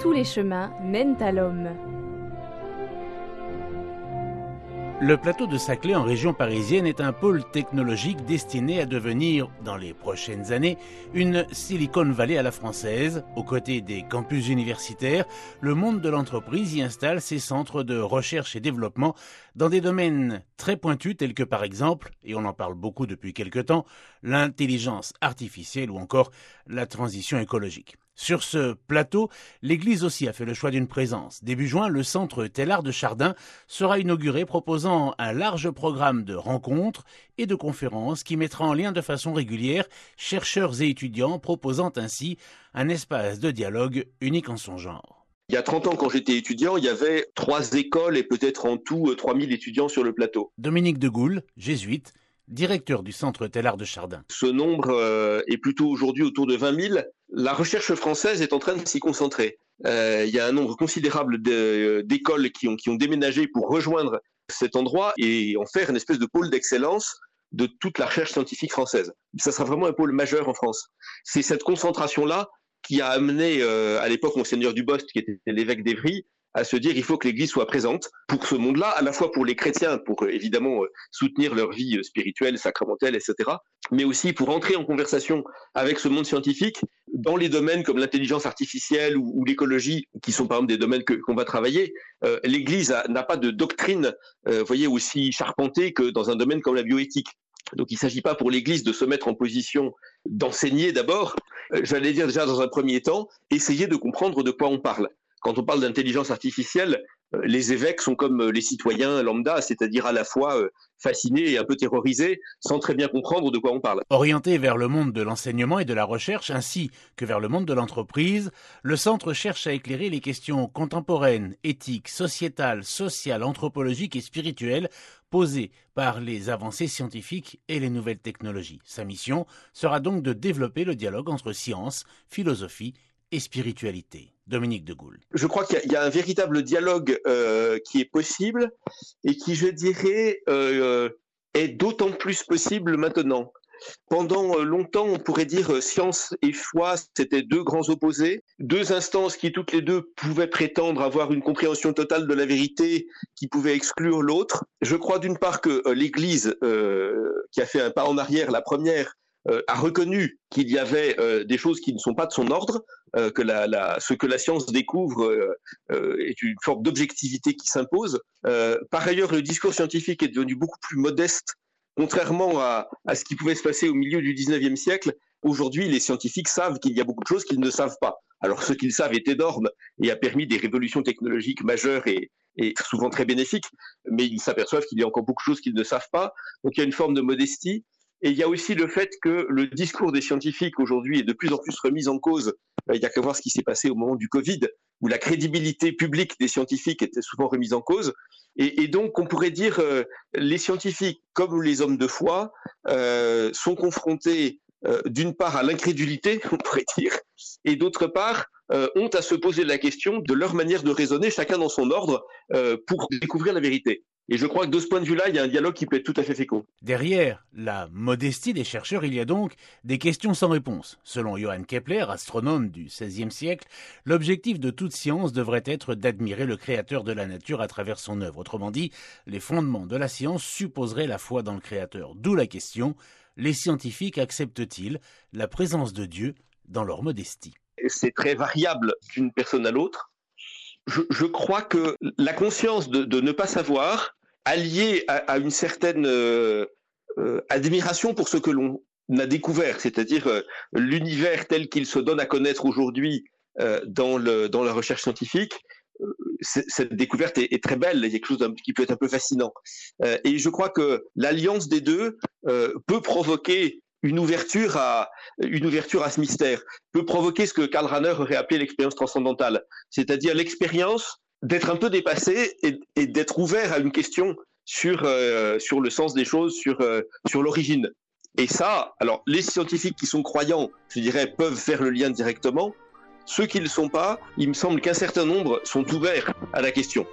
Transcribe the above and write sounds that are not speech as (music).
tous les chemins mènent à l'homme. Le plateau de Saclay en région parisienne est un pôle technologique destiné à devenir, dans les prochaines années, une Silicon Valley à la française. Aux côtés des campus universitaires, le monde de l'entreprise y installe ses centres de recherche et développement dans des domaines très pointus tels que par exemple, et on en parle beaucoup depuis quelque temps, l'intelligence artificielle ou encore la transition écologique. Sur ce plateau, l'Église aussi a fait le choix d'une présence. Début juin, le centre Tellard de Chardin sera inauguré proposant un large programme de rencontres et de conférences qui mettra en lien de façon régulière chercheurs et étudiants, proposant ainsi un espace de dialogue unique en son genre. Il y a 30 ans, quand j'étais étudiant, il y avait trois écoles et peut-être en tout 3000 étudiants sur le plateau. Dominique de Goulle, jésuite, directeur du centre Tellard de Chardin. Ce nombre euh, est plutôt aujourd'hui autour de 20 000. La recherche française est en train de s'y concentrer. Euh, il y a un nombre considérable d'écoles qui ont, déménagé pour rejoindre cet endroit et en faire une espèce de pôle d'excellence de toute la recherche scientifique française. Ça sera vraiment un pôle majeur en France. C'est cette concentration-là qui a amené euh, à l'époque Monseigneur Dubost, qui était l'évêque d'Evry, à se dire il faut que l'Église soit présente pour ce monde-là, à la fois pour les chrétiens, pour euh, évidemment euh, soutenir leur vie euh, spirituelle, sacramentelle, etc., mais aussi pour entrer en conversation avec ce monde scientifique dans les domaines comme l'intelligence artificielle ou, l'écologie, qui sont par exemple des domaines qu'on va travailler. L'Église n'a pas de doctrine, voyez, aussi charpentée que dans un domaine comme la bioéthique. Donc il ne s'agit pas pour l'Église de se mettre en position d'enseigner d'abord, j'allais dire déjà dans un premier temps, essayer de comprendre de quoi on parle quand on parle d'intelligence artificielle, euh, les évêques sont comme euh, les citoyens lambda, c'est-à-dire à la fois euh, fascinés et un peu terrorisés, sans très bien comprendre de quoi on parle. Orienté vers le monde de l'enseignement et de la recherche, ainsi que vers le monde de l'entreprise, le centre cherche à éclairer les questions contemporaines, éthiques, sociétales, sociales, anthropologiques et spirituelles posées par les avancées scientifiques et les nouvelles technologies. Sa mission sera donc de développer le dialogue entre science, philosophie et spiritualité. Dominique de Gaulle. Je crois qu'il y, a un véritable dialogue euh, qui est possible et qui, je dirais, euh, est d'autant plus possible maintenant. Pendant longtemps, on pourrait dire science et foi, c'était deux grands opposés, deux instances qui toutes les deux pouvaient prétendre avoir une compréhension totale de la vérité, qui pouvaient exclure l'autre. Je crois d'une part que euh, l'Église, qui a fait un pas en arrière, la première, euh, a reconnu qu'il y avait euh, des choses qui ne sont pas de son ordre, euh, que ce que la science découvre est une forme d'objectivité qui s'impose. par ailleurs, le discours scientifique est devenu beaucoup plus modeste, contrairement à, à ce qui pouvait se passer au milieu du 19e siècle. Aujourd'hui, les scientifiques savent qu'il y a beaucoup de choses qu'ils ne savent pas. Alors, ce qu'ils savent est énorme et a permis des révolutions technologiques majeures et, et souvent très bénéfiques, mais ils s'aperçoivent qu'il y a encore beaucoup de choses qu'ils ne savent pas. Donc, il y a une forme de modestie. Et il y a aussi le fait que le discours des scientifiques aujourd'hui est de plus en plus remis en cause. Euh, il y a qu'à voir ce qui s'est passé au moment du Covid, où la crédibilité publique des scientifiques était souvent remise en cause. Et, donc, on pourrait dire, euh, les scientifiques, comme les hommes de foi, euh, sont confrontés d'une part à l'incrédulité, (laughs) on pourrait dire, et d'autre part, ont à se poser la question de leur manière de raisonner, chacun dans son ordre, pour découvrir la vérité. Et je crois que de ce point de vue-là, il y a un dialogue qui peut être tout à fait fécond. Derrière la modestie des chercheurs, il y a donc des questions sans réponse. Selon Johann Kepler, astronome du XVIe siècle, l'objectif de toute science devrait être d'admirer le créateur de la nature à travers son œuvre. Autrement dit, les fondements de la science supposeraient la foi dans le créateur. D'où la question, les scientifiques acceptent-ils la présence de Dieu dans leur modestie? C'est très variable d'une personne à l'autre. Je, crois que la conscience de ne pas savoir allié à, une certaine euh, euh, admiration pour ce que l'on a découvert, c'est-à-dire euh, l'univers tel qu'il se donne à connaître aujourd'hui dans, la recherche scientifique, cette découverte est, très belle, il y a quelque chose qui peut être un peu fascinant. et je crois que l'alliance des deux peut provoquer une ouverture à une ouverture à ce mystère, peut provoquer ce que Karl Rahner aurait appelé l'expérience transcendantale, c'est-à-dire l'expérience d'être un peu dépassé et, d'être ouvert à une question sur, euh, sur le sens des choses, sur, euh, sur l'origine. Et ça, alors les scientifiques qui sont croyants, je dirais, peuvent faire le lien directement. Ceux qui ne le sont pas, il me semble qu'un certain nombre sont ouverts à la question.